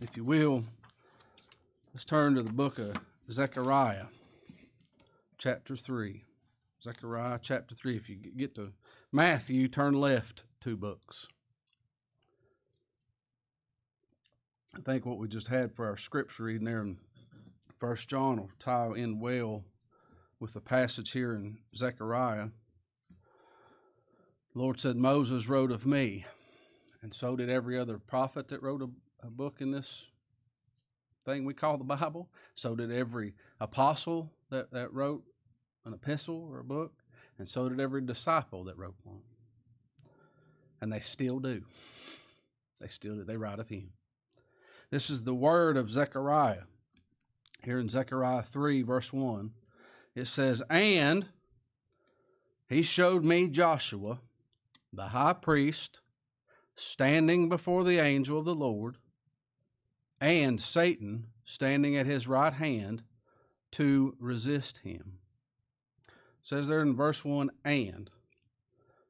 if you will, let's turn to the book of Zechariah, chapter 3. Zechariah chapter 3. If you get to Matthew, turn left two books. I think what we just had for our scripture reading there in First John will tie in well with the passage here in Zechariah. The Lord said, Moses wrote of me, and so did every other prophet that wrote a book in this thing we call the Bible. So did every apostle that, that wrote an epistle or a book, and so did every disciple that wrote one. And they still do. They still do. They write of him. This is the word of Zechariah. Here in Zechariah 3, verse 1, it says, And he showed me Joshua, the high priest, standing before the angel of the Lord and Satan standing at his right hand to resist him. It says there in verse 1 and.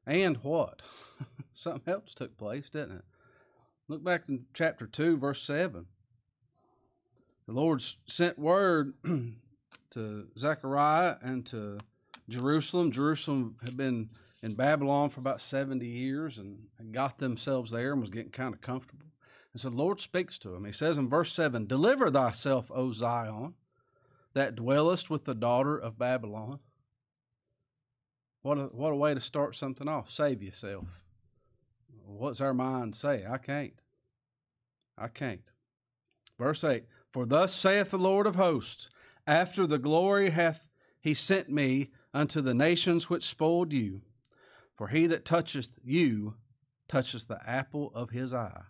And what? Something else took place, didn't it? Look back in chapter 2, verse 7. The Lord sent word to Zechariah and to Jerusalem. Jerusalem had been in Babylon for about 70 years and got themselves there and was getting kind of comfortable. And so the Lord speaks to him. He says in verse 7 Deliver thyself, O Zion, that dwellest with the daughter of Babylon. What a, what a way to start something off. Save yourself. What's our mind say? I can't. I can't. Verse 8 For thus saith the Lord of hosts, after the glory hath he sent me unto the nations which spoiled you. For he that toucheth you toucheth the apple of his eye.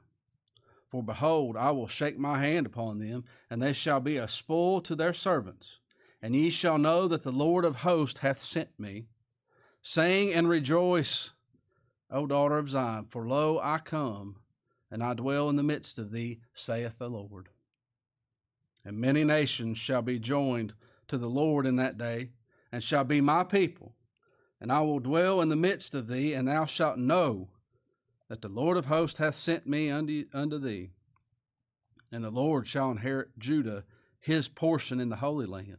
For behold, I will shake my hand upon them, and they shall be a spoil to their servants. And ye shall know that the Lord of hosts hath sent me. Sing and rejoice, O daughter of Zion, for lo, I come, and I dwell in the midst of thee, saith the Lord. And many nations shall be joined to the Lord in that day, and shall be my people. And I will dwell in the midst of thee, and thou shalt know that the Lord of hosts hath sent me unto, unto thee. And the Lord shall inherit Judah, his portion in the Holy Land,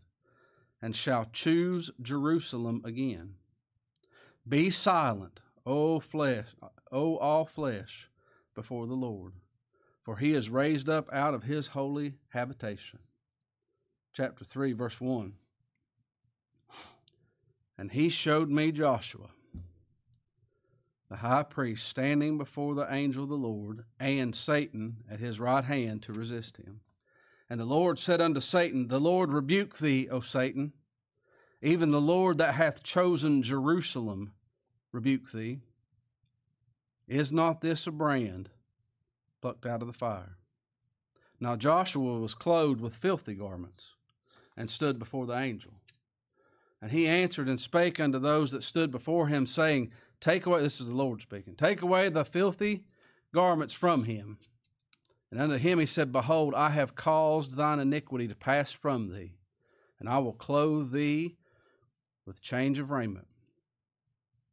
and shall choose Jerusalem again. Be silent, O flesh, O all flesh, before the Lord, for he is raised up out of his holy habitation. Chapter 3, verse 1. And he showed me Joshua the high priest standing before the angel of the Lord, and Satan at his right hand to resist him. And the Lord said unto Satan, The Lord rebuke thee, O Satan. Even the Lord that hath chosen Jerusalem rebuke thee. Is not this a brand plucked out of the fire? Now Joshua was clothed with filthy garments, and stood before the angel. And he answered and spake unto those that stood before him, saying, Take away, this is the Lord speaking, take away the filthy garments from him. And unto him he said, Behold, I have caused thine iniquity to pass from thee, and I will clothe thee with change of raiment.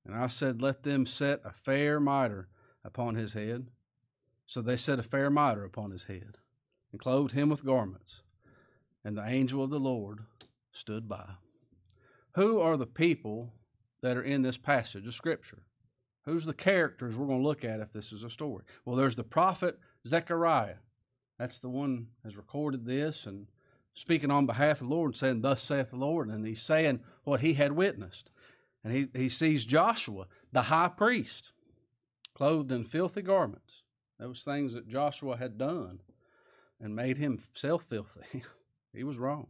And I said, Let them set a fair mitre upon his head. So they set a fair mitre upon his head, and clothed him with garments. And the angel of the Lord stood by. Who are the people that are in this passage of Scripture. Who's the characters we're going to look at if this is a story? Well, there's the prophet Zechariah. That's the one has recorded this and speaking on behalf of the Lord, saying, Thus saith the Lord. And he's saying what he had witnessed. And he, he sees Joshua, the high priest, clothed in filthy garments. Those things that Joshua had done and made himself filthy. he was wrong.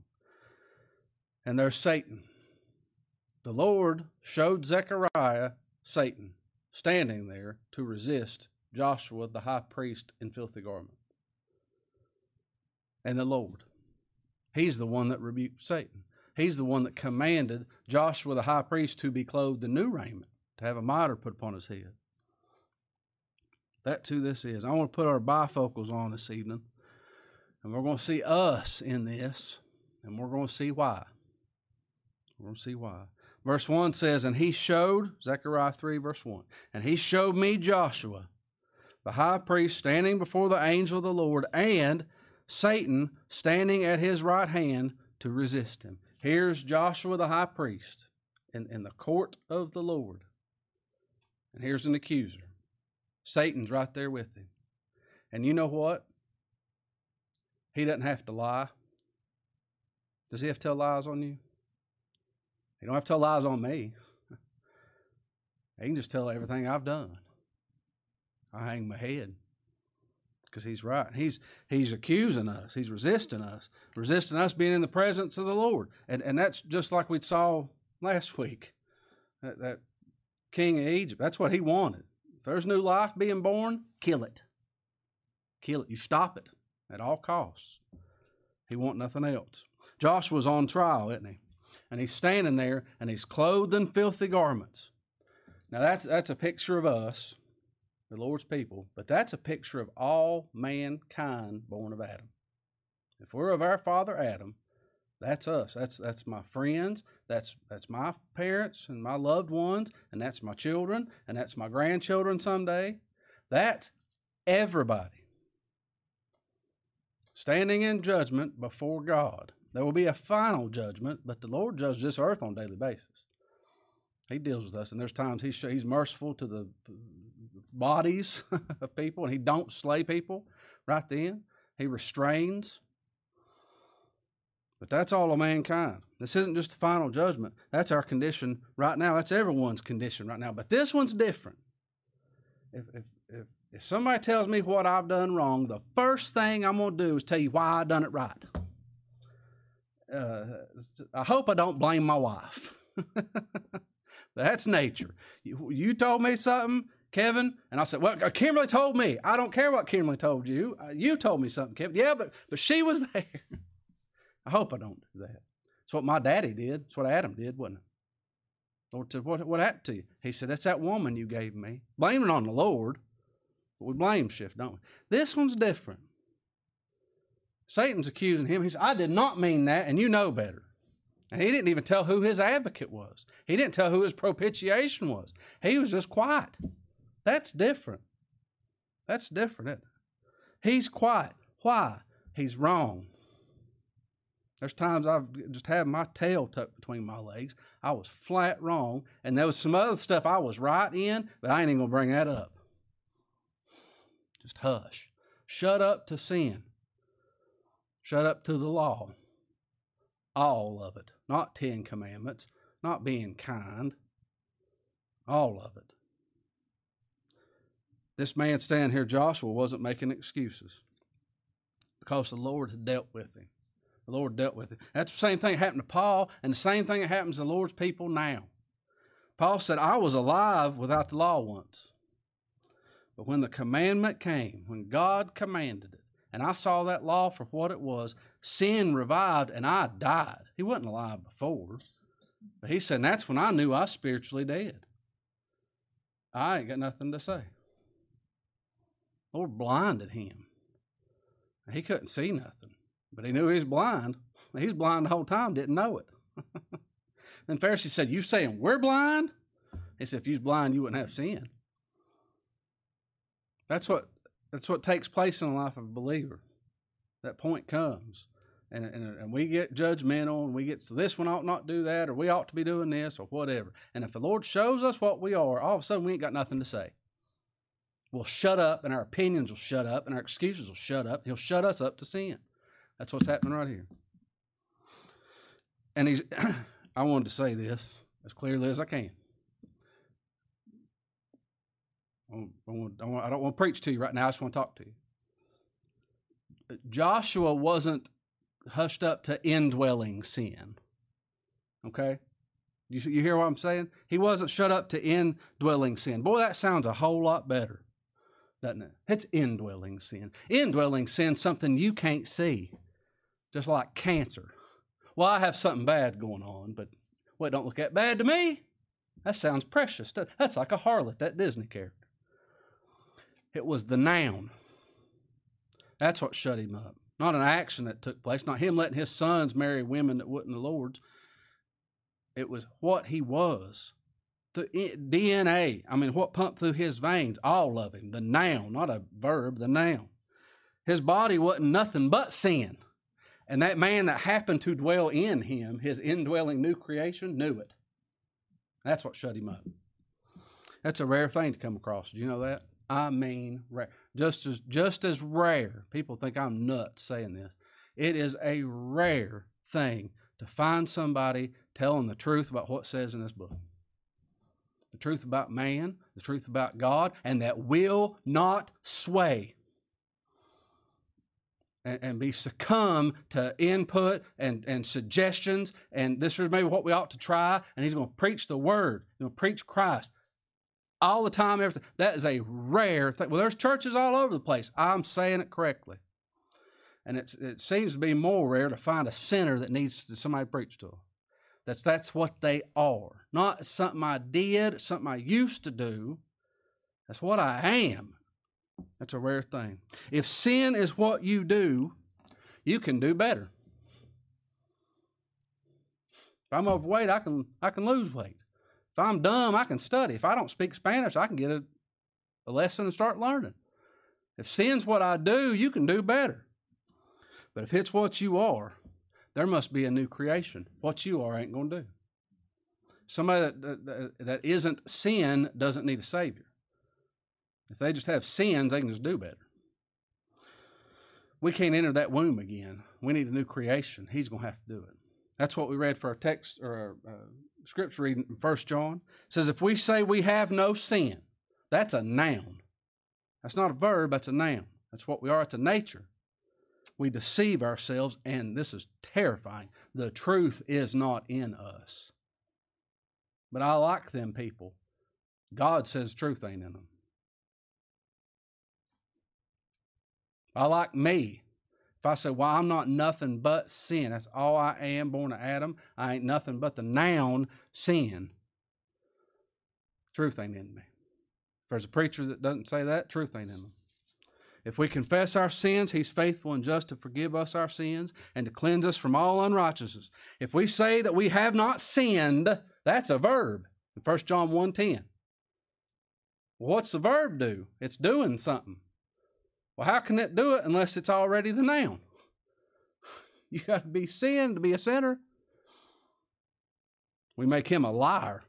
And there's Satan the Lord showed Zechariah Satan standing there to resist Joshua the high priest in filthy garment. And the Lord, He's the one that rebuked Satan. He's the one that commanded Joshua the high priest to be clothed in new raiment, to have a mitre put upon his head. That's who this is. I want to put our bifocals on this evening, and we're going to see us in this, and we're going to see why. We're going to see why. Verse 1 says, And he showed, Zechariah 3, verse 1, and he showed me Joshua, the high priest, standing before the angel of the Lord, and Satan standing at his right hand to resist him. Here's Joshua the high priest in, in the court of the Lord. And here's an accuser. Satan's right there with him. And you know what? He doesn't have to lie. Does he have to tell lies on you? He don't have to tell lies on me. He can just tell everything I've done. I hang my head because he's right. He's he's accusing us. He's resisting us, resisting us being in the presence of the Lord, and and that's just like we saw last week. That, that king of Egypt. That's what he wanted. If there's new life being born, kill it. Kill it. You stop it at all costs. He want nothing else. Joshua's on trial, isn't he? And he's standing there and he's clothed in filthy garments. Now that's that's a picture of us, the Lord's people, but that's a picture of all mankind born of Adam. If we're of our father Adam, that's us. That's that's my friends. That's that's my parents and my loved ones, and that's my children, and that's my grandchildren someday. That's everybody standing in judgment before God. There will be a final judgment, but the Lord judges this earth on a daily basis. He deals with us, and there's times he's he's merciful to the bodies of people, and he don't slay people right then. He restrains. But that's all of mankind. This isn't just the final judgment. That's our condition right now. That's everyone's condition right now. But this one's different. If, if, if, if somebody tells me what I've done wrong, the first thing I'm going to do is tell you why I done it right. Uh, I hope I don't blame my wife. That's nature. You, you, told me something, Kevin, and I said, "Well, Kimberly told me. I don't care what Kimberly told you. Uh, you told me something, Kevin. Yeah, but but she was there. I hope I don't do that. It's what my daddy did. It's what Adam did, wasn't it? Lord said, "What what happened to you?" He said, "That's that woman you gave me." Blaming on the Lord, but we blame shift, don't we? This one's different. Satan's accusing him. He said, "I did not mean that, and you know better." And he didn't even tell who his advocate was. He didn't tell who his propitiation was. He was just quiet. That's different. That's different. He's quiet. Why? He's wrong. There's times I've just had my tail tucked between my legs. I was flat wrong. And there was some other stuff I was right in, but I ain't even going to bring that up. Just hush. Shut up to sin. Shut up to the law. All of it. Not Ten Commandments, not being kind. All of it. This man standing here, Joshua, wasn't making excuses because the Lord had dealt with him. The Lord dealt with him. That's the same thing that happened to Paul, and the same thing that happens to the Lord's people now. Paul said, I was alive without the law once. But when the commandment came, when God commanded it, and I saw that law for what it was, sin revived and I died. He wasn't alive before. But he said, that's when I knew I was spiritually dead. I ain't got nothing to say. Lord blinded him. He couldn't see nothing, but he knew he was blind. He's blind the whole time, didn't know it. then Pharisee said, You saying we're blind? He said, If you was blind, you wouldn't have sin. That's what that's what takes place in the life of a believer. That point comes. And, and, and we get judgmental and we get, so this one ought not do that, or we ought to be doing this, or whatever. And if the Lord shows us what we are, all of a sudden we ain't got nothing to say. We'll shut up, and our opinions will shut up, and our excuses will shut up. He'll shut us up to sin. That's what's happening right here. And he's, I wanted to say this as clearly as I can. I, I, I don't want to preach to you right now. I just want to talk to you. Joshua wasn't hushed up to indwelling sin. Okay? You, you hear what I'm saying? He wasn't shut up to indwelling sin. Boy, that sounds a whole lot better, doesn't it? It's indwelling sin. Indwelling sin, something you can't see, just like cancer. Well, I have something bad going on, but well, don't look that bad to me. That sounds precious. That's like a harlot, that Disney character. It was the noun. That's what shut him up. Not an action that took place, not him letting his sons marry women that wasn't the Lord's. It was what he was. The eh, DNA, I mean, what pumped through his veins, all of him. The noun, not a verb, the noun. His body wasn't nothing but sin. And that man that happened to dwell in him, his indwelling new creation, knew it. That's what shut him up. That's a rare thing to come across. Do you know that? I mean, rare. Just as just as rare. People think I'm nuts saying this. It is a rare thing to find somebody telling the truth about what says in this book. The truth about man, the truth about God, and that will not sway and, and be succumb to input and, and suggestions. And this is maybe what we ought to try. And he's going to preach the word, he's going to preach Christ all the time, everything. That is a rare thing. Well, there's churches all over the place. I'm saying it correctly. And it's, it seems to be more rare to find a sinner that needs to, somebody to preach to. That's, that's what they are. Not something I did, something I used to do. That's what I am. That's a rare thing. If sin is what you do, you can do better. If I'm overweight, I can I can lose weight. If I'm dumb, I can study. If I don't speak Spanish, I can get a, a lesson and start learning. If sin's what I do, you can do better. But if it's what you are, there must be a new creation. What you are ain't going to do. Somebody that, that, that isn't sin doesn't need a Savior. If they just have sins, they can just do better. We can't enter that womb again. We need a new creation. He's going to have to do it. That's what we read for our text or our uh, scripture reading in First John. Says, if we say we have no sin, that's a noun. That's not a verb, that's a noun. That's what we are, it's a nature. We deceive ourselves, and this is terrifying. The truth is not in us. But I like them people. God says truth ain't in them. I like me. If I say, well, I'm not nothing but sin, that's all I am, born of Adam. I ain't nothing but the noun sin. Truth ain't in me. If there's a preacher that doesn't say that, truth ain't in them. If we confess our sins, he's faithful and just to forgive us our sins and to cleanse us from all unrighteousness. If we say that we have not sinned, that's a verb in 1 John 1.10. Well, what's the verb do? It's doing something. Well, how can it do it unless it's already the noun? You got to be sin to be a sinner. We make him a liar.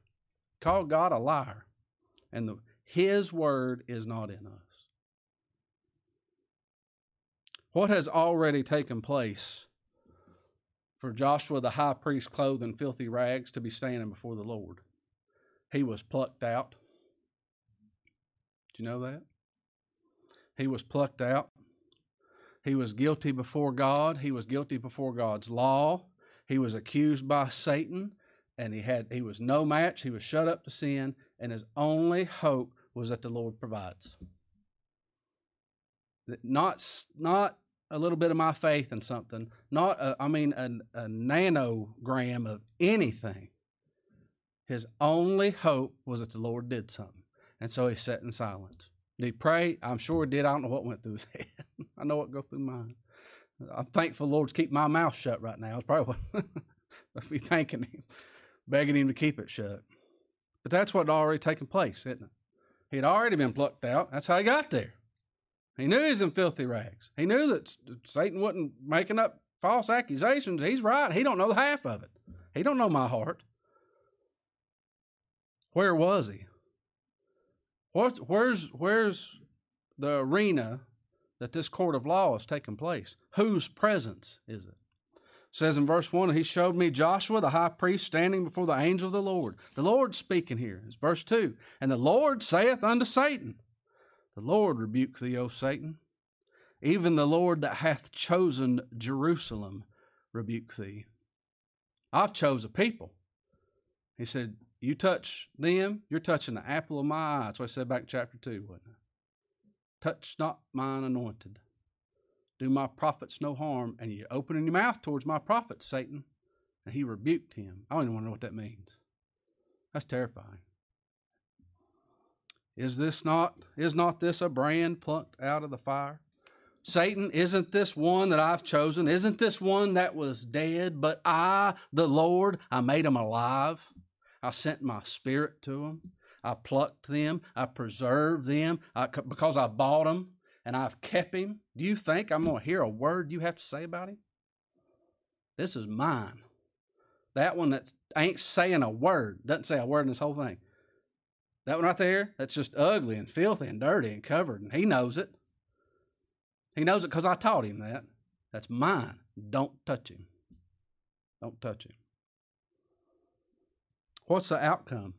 Call God a liar. And the, his word is not in us. What has already taken place for Joshua the high priest clothed in filthy rags to be standing before the Lord? He was plucked out. Do you know that? He was plucked out. He was guilty before God. He was guilty before God's law. He was accused by Satan, and he had he was no match. He was shut up to sin, and his only hope was that the Lord provides. Not not a little bit of my faith in something. Not a, I mean a, a nanogram of anything. His only hope was that the Lord did something, and so he sat in silence. Did he pray? I'm sure he did. I don't know what went through his head. I know what goes through mine. I'm thankful Lord's keep my mouth shut right now. It's probably what I'd be thanking him, begging him to keep it shut. But that's what had already taken place, isn't it? He had already been plucked out. That's how he got there. He knew he was in filthy rags. He knew that Satan wasn't making up false accusations. He's right. He don't know half of it. He don't know my heart. Where was he? Where's, where's, where's the arena that this court of law is taking place? Whose presence is it? it? says in verse 1 He showed me Joshua, the high priest, standing before the angel of the Lord. The Lord speaking here. It's verse 2. And the Lord saith unto Satan, The Lord rebuke thee, O Satan. Even the Lord that hath chosen Jerusalem rebuke thee. I've chose a people. He said, you touch them, you're touching the apple of my eye. That's what I said back in chapter 2, wasn't it? Touch not mine anointed. Do my prophets no harm. And you're opening your mouth towards my prophets, Satan. And he rebuked him. I don't even want to know what that means. That's terrifying. Is this not is not this a brand plucked out of the fire? Satan, isn't this one that I've chosen? Isn't this one that was dead? But I, the Lord, I made him alive. I sent my spirit to them. I plucked them. I preserved them I, because I bought them. and I've kept him, do you think I'm going to hear a word you have to say about him? This is mine. That one that ain't saying a word, doesn't say a word in this whole thing. That one right there, that's just ugly and filthy and dirty and covered, and he knows it. He knows it because I taught him that. That's mine. Don't touch him. Don't touch him. What's the outcome?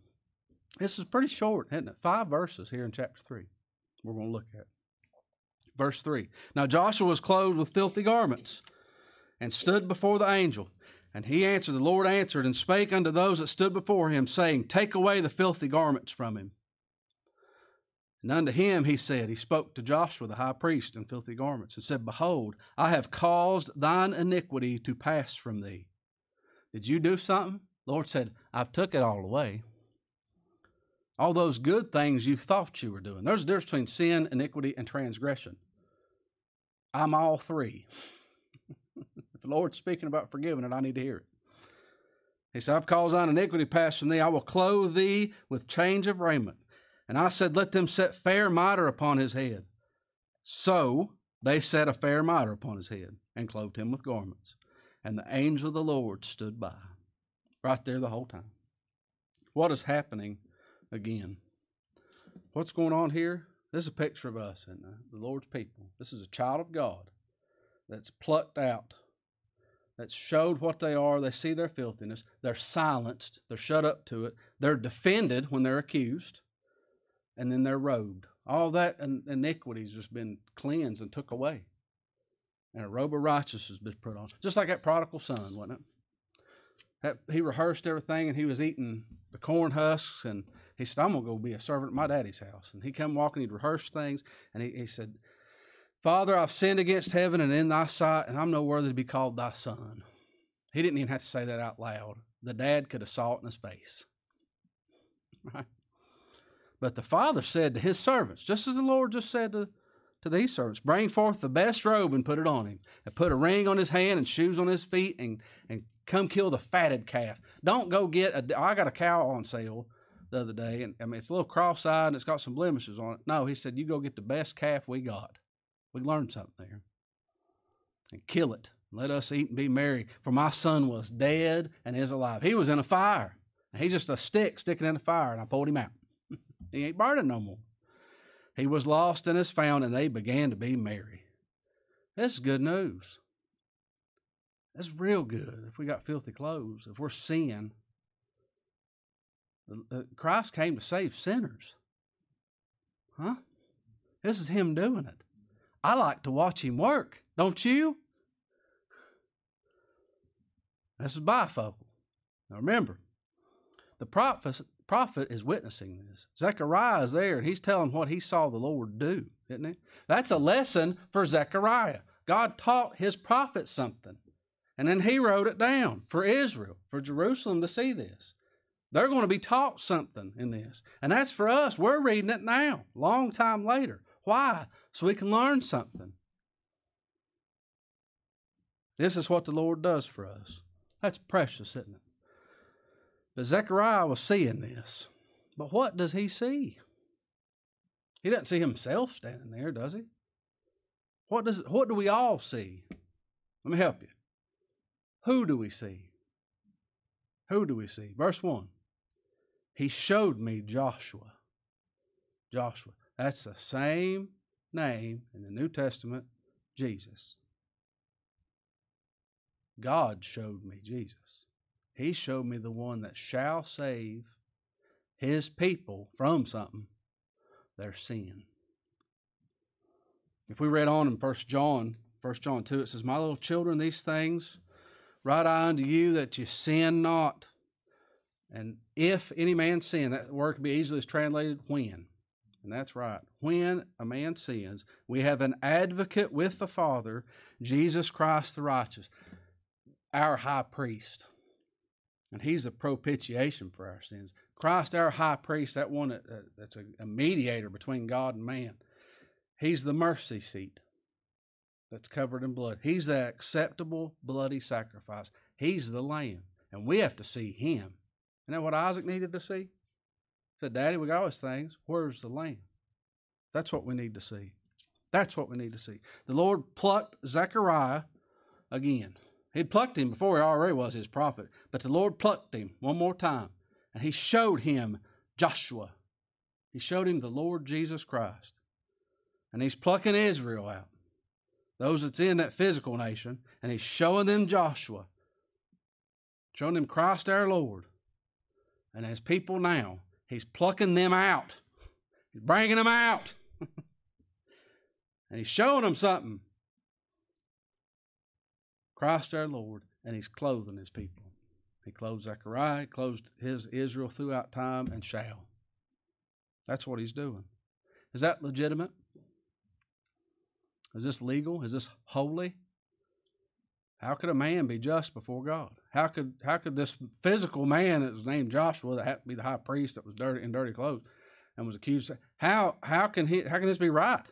This is pretty short, isn't it? Five verses here in chapter 3 we're going to look at. Verse 3 Now Joshua was clothed with filthy garments and stood before the angel. And he answered, The Lord answered and spake unto those that stood before him, saying, Take away the filthy garments from him. And unto him he said, He spoke to Joshua the high priest in filthy garments, and said, Behold, I have caused thine iniquity to pass from thee. Did you do something? Lord said, I've took it all away. All those good things you thought you were doing. There's a difference between sin, iniquity, and transgression. I'm all three. if the Lord's speaking about forgiving it, I need to hear it. He said, I've caused on iniquity pass from thee. I will clothe thee with change of raiment. And I said, Let them set fair mitre upon his head. So they set a fair mitre upon his head and clothed him with garments. And the angel of the Lord stood by, right there the whole time. What is happening again? What's going on here? This is a picture of us and uh, the Lord's people. This is a child of God that's plucked out, that's showed what they are. They see their filthiness. They're silenced. They're shut up to it. They're defended when they're accused and then they're robed. All that iniquity's just been cleansed and took away. And a robe of righteousness has been put on. Just like that prodigal son, wasn't it? That, he rehearsed everything and he was eating the corn husks and he said, I'm gonna go be a servant at my daddy's house. And he come walking, he'd rehearse things, and he, he said, Father, I've sinned against heaven and in thy sight, and I'm no worthy to be called thy son. He didn't even have to say that out loud. The dad could have saw it in his face. Right? But the father said to his servants, just as the Lord just said to, to these servants, bring forth the best robe and put it on him, and put a ring on his hand and shoes on his feet, and, and come kill the fatted calf. Don't go get a. I got a cow on sale the other day, and I mean it's a little cross-eyed and it's got some blemishes on it. No, he said, you go get the best calf we got. We learned something there, and kill it. Let us eat and be merry. For my son was dead and is alive. He was in a fire. And He's just a stick sticking in the fire, and I pulled him out. He ain't burning no more. He was lost and is found, and they began to be merry. This is good news. That's real good if we got filthy clothes, if we're sin. Uh, Christ came to save sinners. Huh? This is Him doing it. I like to watch Him work, don't you? This is bifocal. Now remember, the prophets, prophet is witnessing this. Zechariah is there and he's telling what he saw the Lord do, isn't it? That's a lesson for Zechariah. God taught his prophet something. And then he wrote it down for Israel, for Jerusalem to see this. They're going to be taught something in this. And that's for us. We're reading it now, long time later. Why? So we can learn something. This is what the Lord does for us. That's precious, isn't it? But Zechariah was seeing this. But what does he see? He doesn't see himself standing there, does he? What does what do we all see? Let me help you. Who do we see? Who do we see? Verse 1. He showed me Joshua. Joshua. That's the same name in the New Testament, Jesus. God showed me Jesus. He showed me the one that shall save his people from something, their sin. If we read on in First John, First John 2, it says, My little children, these things write I unto you that you sin not. And if any man sin, that word can be easily translated when. And that's right. When a man sins, we have an advocate with the Father, Jesus Christ the righteous, our high priest. And he's a propitiation for our sins. Christ, our high priest, that one that, that's a mediator between God and man, he's the mercy seat that's covered in blood. He's the acceptable bloody sacrifice. He's the lamb. And we have to see him. Isn't that what Isaac needed to see? He said, Daddy, we got all these things. Where's the lamb? That's what we need to see. That's what we need to see. The Lord plucked Zechariah again. He'd plucked him before he already was his prophet, but the Lord plucked him one more time, and he showed him Joshua. He showed him the Lord Jesus Christ. And he's plucking Israel out, those that's in that physical nation, and he's showing them Joshua, showing them Christ our Lord. And as people now, he's plucking them out, he's bringing them out, and he's showing them something. Christ our Lord, and he's clothing his people. He clothed Zechariah, he clothed his Israel throughout time, and shall. That's what he's doing. Is that legitimate? Is this legal? Is this holy? How could a man be just before God? How could how could this physical man that was named Joshua that happened to be the high priest that was dirty in dirty clothes and was accused? How how can he how can this be right?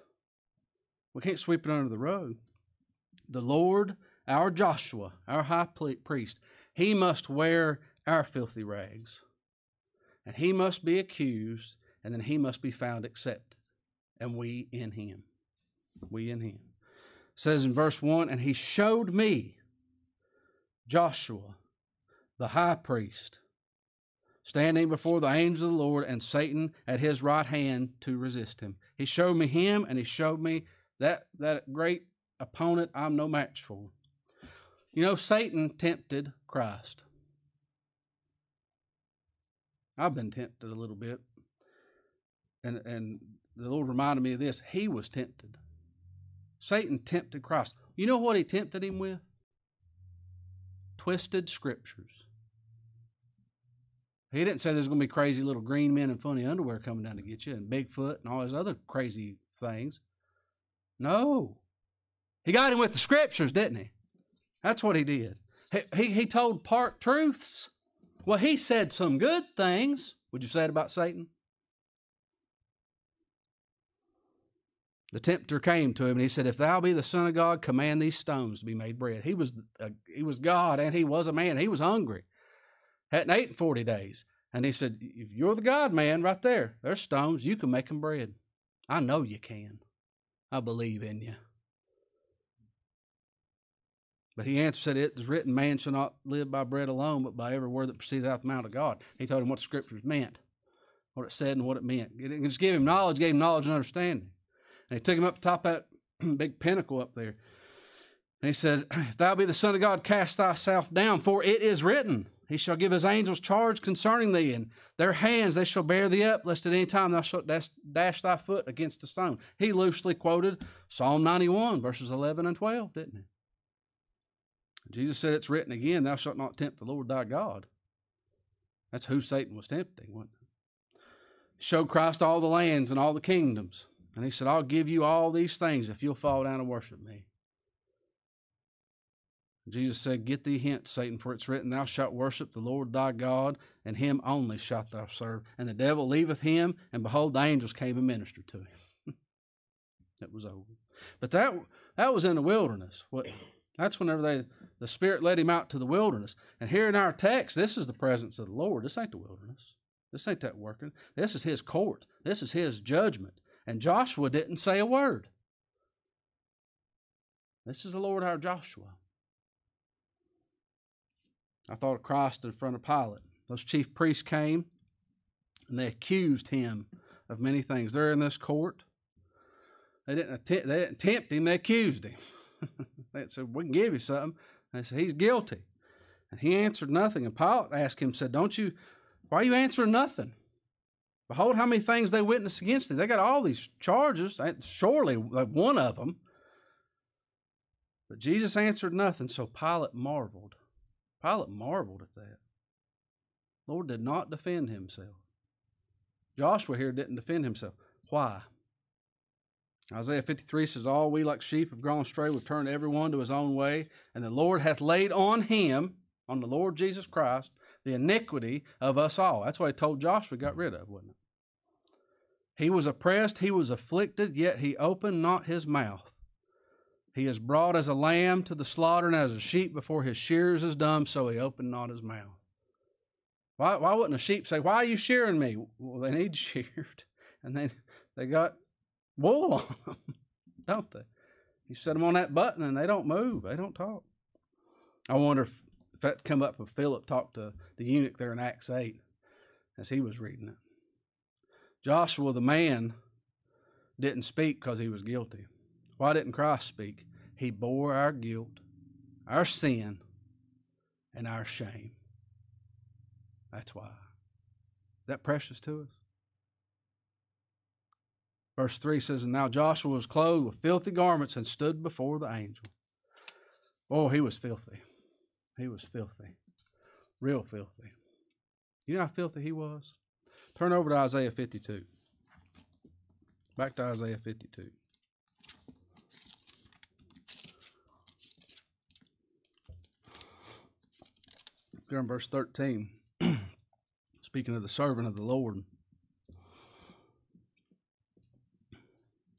We can't sweep it under the rug. The Lord, our Joshua, our high priest, he must wear our filthy rags, and he must be accused, and then he must be found accepted, and we in him we in him. It says in verse 1 And he showed me Joshua, the high priest, standing before the angels of the Lord and Satan at his right hand to resist him. He showed me him and he showed me that, that great opponent I'm no match for. You know, Satan tempted Christ. I've been tempted a little bit. And, and the Lord reminded me of this. He was tempted. Satan tempted Christ. You know what he tempted him with? Twisted scriptures. He didn't say there's going to be crazy little green men in funny underwear coming down to get you and Bigfoot and all those other crazy things. No. He got him with the scriptures, didn't he? That's what he did. He, he, he told part truths. Well, he said some good things. Would you say it about Satan? The tempter came to him and he said, If thou be the Son of God, command these stones to be made bread. He was, uh, he was God and he was a man. He was hungry. Hadn't eaten 40 days. And he said, If you're the God man right there, there's stones. You can make them bread. I know you can. I believe in you. But he answered, It is written, Man shall not live by bread alone, but by every word that proceedeth out of the mouth of God. He told him what the scriptures meant, what it said, and what it meant. It just gave him knowledge, gave him knowledge and understanding. And he took him up top that big pinnacle up there. And he said, If thou be the Son of God, cast thyself down, for it is written, He shall give His angels charge concerning thee, and their hands they shall bear thee up, lest at any time thou shalt dash, dash thy foot against a stone. He loosely quoted Psalm 91, verses 11 and 12, didn't he? Jesus said, It's written again, Thou shalt not tempt the Lord thy God. That's who Satan was tempting, wasn't it? Showed Christ all the lands and all the kingdoms. And he said, I'll give you all these things if you'll fall down and worship me. Jesus said, Get thee hence, Satan, for it's written, Thou shalt worship the Lord thy God, and him only shalt thou serve. And the devil leaveth him, and behold, the angels came and ministered to him. it was over. But that that was in the wilderness. What that's whenever they the Spirit led him out to the wilderness. And here in our text, this is the presence of the Lord. This ain't the wilderness. This ain't that working. This is his court. This is his judgment. And Joshua didn't say a word. This is the Lord our Joshua. I thought of Christ in front of Pilate. Those chief priests came and they accused him of many things. They're in this court. They didn't, attempt, they didn't tempt him, they accused him. they said, We can give you something. They said, He's guilty. And he answered nothing. And Pilate asked him, said, Don't you, why are you answering nothing? Behold, how many things they witnessed against thee. They got all these charges, eh, surely one of them. But Jesus answered nothing, so Pilate marveled. Pilate marveled at that. Lord did not defend himself. Joshua here didn't defend himself. Why? Isaiah 53 says, All we like sheep have gone astray, we've turned every one to his own way, and the Lord hath laid on him, on the Lord Jesus Christ, the iniquity of us all. That's what he told Joshua got rid of, wasn't it? He was oppressed, he was afflicted, yet he opened not his mouth. He is brought as a lamb to the slaughter, and as a sheep before his shears is dumb, so he opened not his mouth. Why, why wouldn't a sheep say, Why are you shearing me? Well, they need sheared. And then they got wool on them. don't they? You set them on that button and they don't move. They don't talk. I wonder if, if that come up if Philip talked to the eunuch there in Acts 8 as he was reading it. Joshua, the man, didn't speak because he was guilty. Why didn't Christ speak? He bore our guilt, our sin, and our shame. That's why. Is that precious to us? Verse 3 says, And now Joshua was clothed with filthy garments and stood before the angel. Oh, he was filthy. He was filthy. Real filthy. You know how filthy he was? Turn over to Isaiah 52. Back to Isaiah 52. There in verse 13, speaking of the servant of the Lord.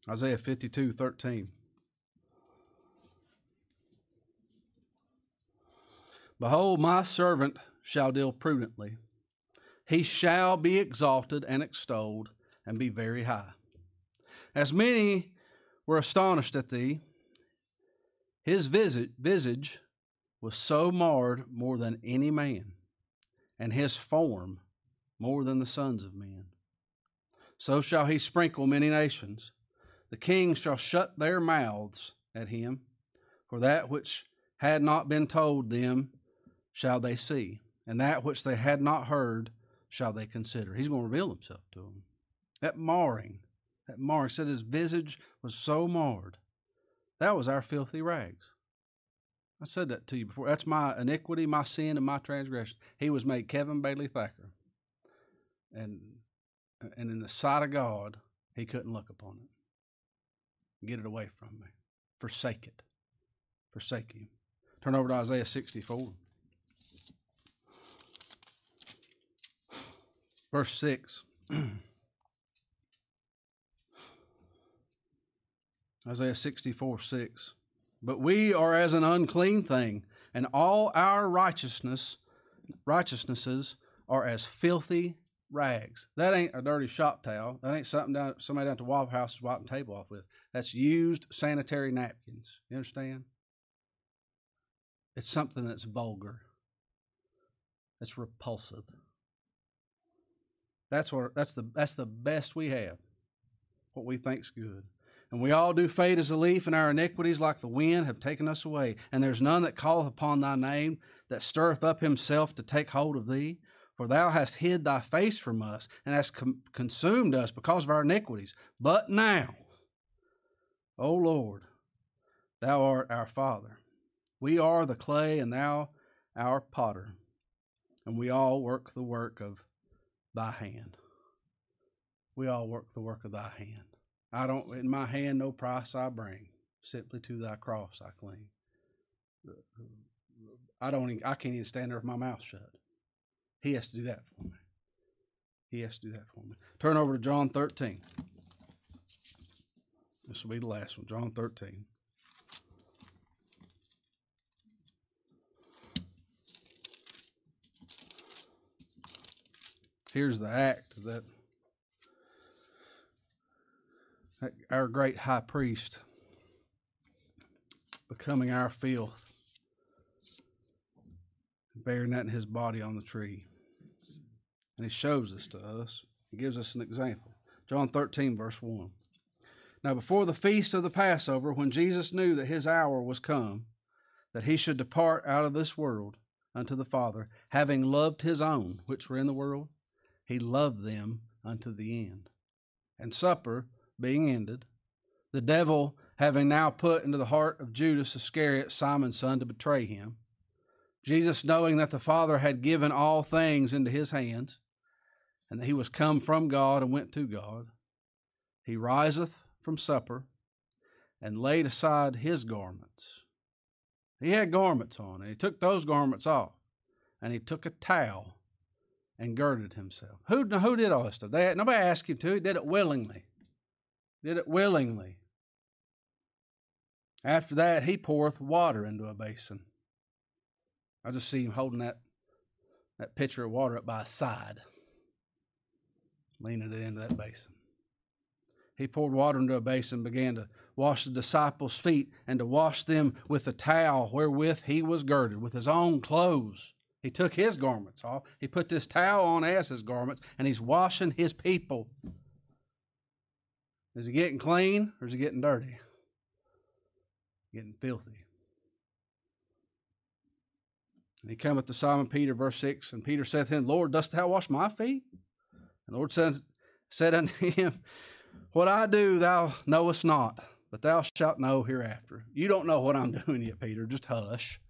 Isaiah 52, 13. Behold, my servant shall deal prudently. He shall be exalted and extolled and be very high. As many were astonished at thee, his visage was so marred more than any man, and his form more than the sons of men. So shall he sprinkle many nations. The kings shall shut their mouths at him, for that which had not been told them shall they see, and that which they had not heard shall they consider. He's going to reveal himself to them. That marring, that marring said his visage was so marred. That was our filthy rags. I said that to you before. That's my iniquity, my sin, and my transgression. He was made Kevin Bailey Thacker. And and in the sight of God, he couldn't look upon it. Get it away from me. Forsake it. Forsake him. Turn over to Isaiah 64. Verse 6. Isaiah 64 6. But we are as an unclean thing, and all our righteousness righteousnesses are as filthy rags. That ain't a dirty shop towel. That ain't something down somebody down at the Waffle House is wiping the table off with. That's used sanitary napkins. You understand? It's something that's vulgar. It's repulsive. That's what that's the that's the best we have. What we think's good. And we all do fade as a leaf, and our iniquities, like the wind, have taken us away. And there's none that calleth upon thy name, that stirreth up himself to take hold of thee. For thou hast hid thy face from us, and hast com- consumed us because of our iniquities. But now, O Lord, thou art our Father. We are the clay, and thou our potter. And we all work the work of thy hand. We all work the work of thy hand. I don't, in my hand, no price I bring. Simply to thy cross I cling. I don't, I can't even stand there with my mouth shut. He has to do that for me. He has to do that for me. Turn over to John 13. This will be the last one. John 13. Here's the act that our great high priest becoming our filth, bearing that in his body on the tree. And he shows this to us. He gives us an example. John 13, verse 1. Now, before the feast of the Passover, when Jesus knew that his hour was come, that he should depart out of this world unto the Father, having loved his own which were in the world, he loved them unto the end. And supper being ended, the devil having now put into the heart of Judas Iscariot, Simon's son, to betray him, Jesus, knowing that the Father had given all things into his hands, and that he was come from God and went to God, he riseth from supper and laid aside his garments. He had garments on, and he took those garments off, and he took a towel and girded himself. Who, who did all this stuff? They, nobody asked him to. He did it willingly did it willingly. After that, he poureth water into a basin. I just see him holding that, that pitcher of water up by his side, leaning it into that basin. He poured water into a basin, began to wash the disciples' feet and to wash them with the towel wherewith he was girded, with his own clothes. He took his garments off. He put this towel on as his garments, and he's washing his people. Is he getting clean or is he getting dirty? Getting filthy. And he cometh to Simon Peter, verse 6, and Peter saith to him, Lord, dost thou wash my feet? And the Lord said, said unto him, What I do thou knowest not, but thou shalt know hereafter. You don't know what I'm doing yet, Peter. Just hush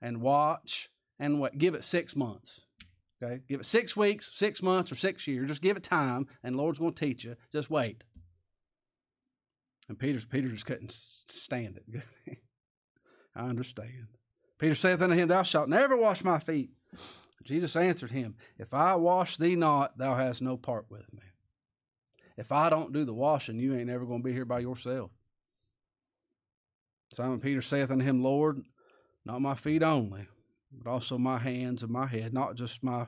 and watch and what? Give it six months. Okay? Give it six weeks, six months, or six years. Just give it time, and Lord's going to teach you. Just wait. And Peter's Peter just couldn't stand it. I understand. Peter saith unto him, Thou shalt never wash my feet. Jesus answered him, If I wash thee not, thou hast no part with me. If I don't do the washing, you ain't ever going to be here by yourself. Simon Peter saith unto him, Lord, not my feet only, but also my hands and my head, not just my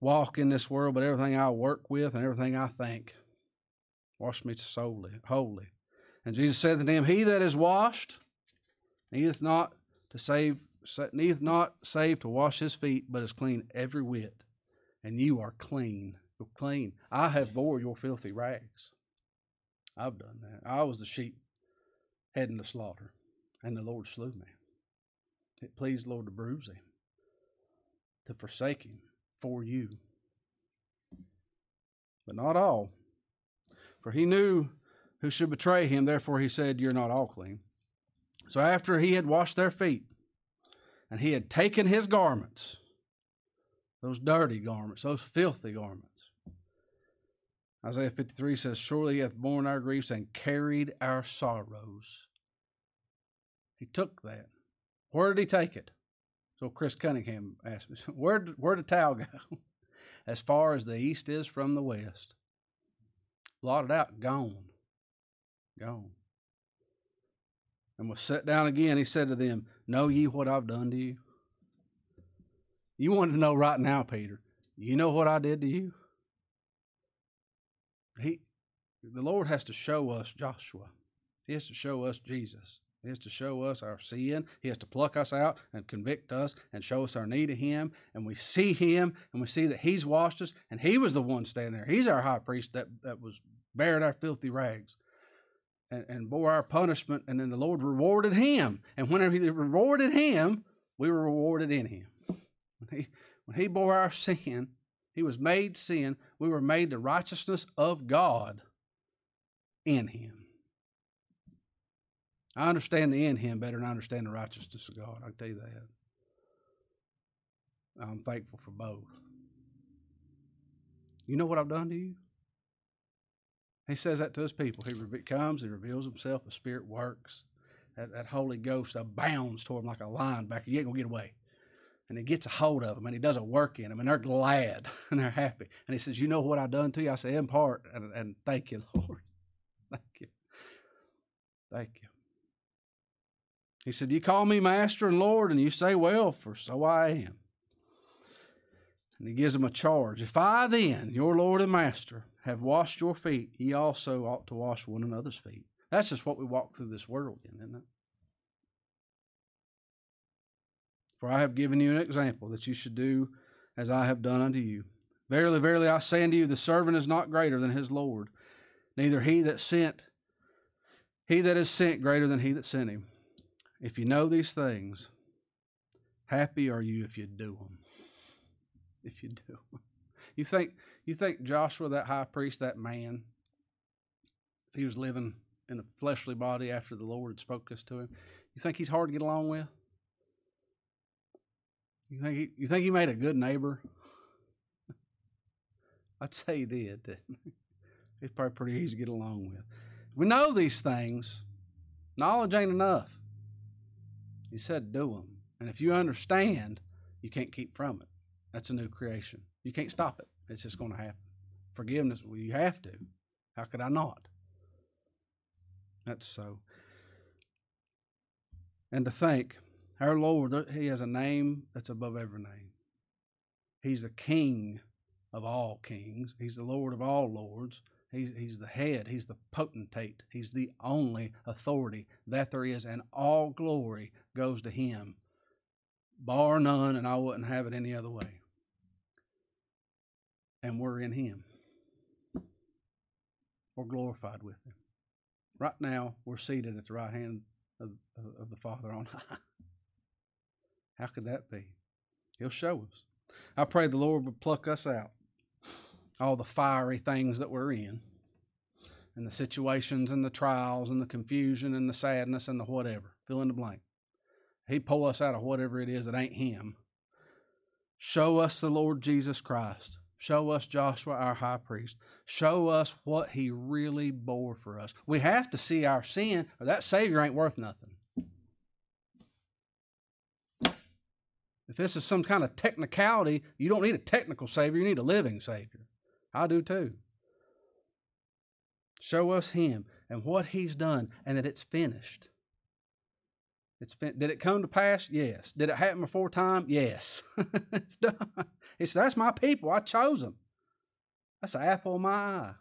walk in this world, but everything I work with and everything I think. Wash me solely, wholly. And Jesus said to him, He that is washed needeth not to save needeth not save to wash his feet, but is clean every whit. And you are clean. You're clean. I have bore your filthy rags. I've done that. I was the sheep heading to slaughter, and the Lord slew me. It pleased Lord to bruise him, to forsake him for you. But not all. For he knew who should betray him, therefore he said, You're not all clean. So after he had washed their feet, and he had taken his garments, those dirty garments, those filthy garments. Isaiah 53 says, Surely he hath borne our griefs and carried our sorrows. He took that. Where did he take it? So Chris Cunningham asked me, Where where did towel go? As far as the east is from the west. Blotted out, gone. Gone and was set down again, he said to them, Know ye what I've done to you? You want to know right now, Peter. You know what I did to you? He the Lord has to show us Joshua. He has to show us Jesus. He has to show us our sin. He has to pluck us out and convict us and show us our need of Him. And we see Him and we see that He's washed us and He was the one standing there. He's our high priest that, that was bearing our filthy rags and, and bore our punishment, and then the Lord rewarded him. And whenever he rewarded him, we were rewarded in him. When he, when he bore our sin, he was made sin. We were made the righteousness of God in him. I understand the in him better than I understand the righteousness of God. I can tell you that. I'm thankful for both. You know what I've done to you? He says that to his people. He comes, he reveals himself, the Spirit works. That, that Holy Ghost abounds toward him like a lion linebacker. You ain't going to get away. And he gets a hold of them and he does a work in them and they're glad and they're happy. And he says, You know what I've done to you? I say, In part. And, and thank you, Lord. Thank you. Thank you. He said, You call me Master and Lord, and you say, Well, for so I am. And he gives them a charge. If I then, your Lord and Master, have washed your feet, ye also ought to wash one another's feet. That's just what we walk through this world in, isn't it? For I have given you an example that you should do as I have done unto you. Verily, verily, I say unto you, the servant is not greater than his Lord, neither he that sent, he that is sent greater than he that sent him. If you know these things, happy are you if you do them. If you do. You think you think Joshua, that high priest, that man, he was living in a fleshly body after the Lord had spoke this to him, you think he's hard to get along with? You think he, you think he made a good neighbor? I'd say he did. He's probably pretty easy to get along with. We know these things. Knowledge ain't enough. He said, do them. And if you understand, you can't keep from it. That's a new creation. You can't stop it. It's just going to happen. Forgiveness, well, you have to. How could I not? That's so. And to think, our Lord, uh, He has a name that's above every name. He's the King of all kings. He's the Lord of all lords. He's, he's the head. He's the potentate. He's the only authority that there is, and all glory goes to Him, bar none, and I wouldn't have it any other way. And we're in Him. We're glorified with Him. Right now, we're seated at the right hand of, of the Father on high. How could that be? He'll show us. I pray the Lord would pluck us out all the fiery things that we're in, and the situations and the trials and the confusion and the sadness and the whatever. Fill in the blank. He'd pull us out of whatever it is that ain't Him. Show us the Lord Jesus Christ. Show us Joshua, our high priest. Show us what he really bore for us. We have to see our sin, or that Savior ain't worth nothing. If this is some kind of technicality, you don't need a technical Savior, you need a living Savior. I do too. Show us Him and what He's done and that it's finished. It's fin- Did it come to pass? Yes. Did it happen before time? Yes. it's done. Said, That's my people. I chose them. That's the apple of my eye.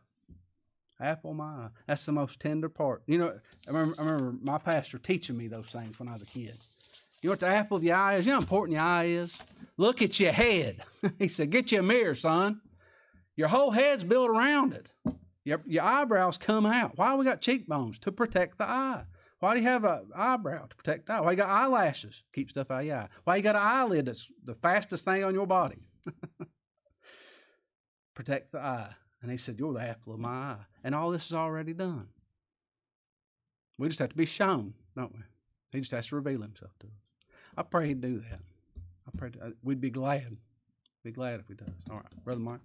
Apple of my eye. That's the most tender part. You know, I remember, I remember my pastor teaching me those things when I was a kid. You know what the apple of your eye is? You know how important your eye is? Look at your head. he said, Get you a mirror, son. Your whole head's built around it. Your, your eyebrows come out. Why we got cheekbones? To protect the eye. Why do you have an eyebrow to protect the eye? Why you got eyelashes? Keep stuff out of your eye. Why you got an eyelid that's the fastest thing on your body? protect the eye. And he said, You're the apple of my eye. And all this is already done. We just have to be shown, don't we? He just has to reveal himself to us. I pray he'd do that. I pray uh, we'd be glad. Be glad if he does. All right, Brother Mike.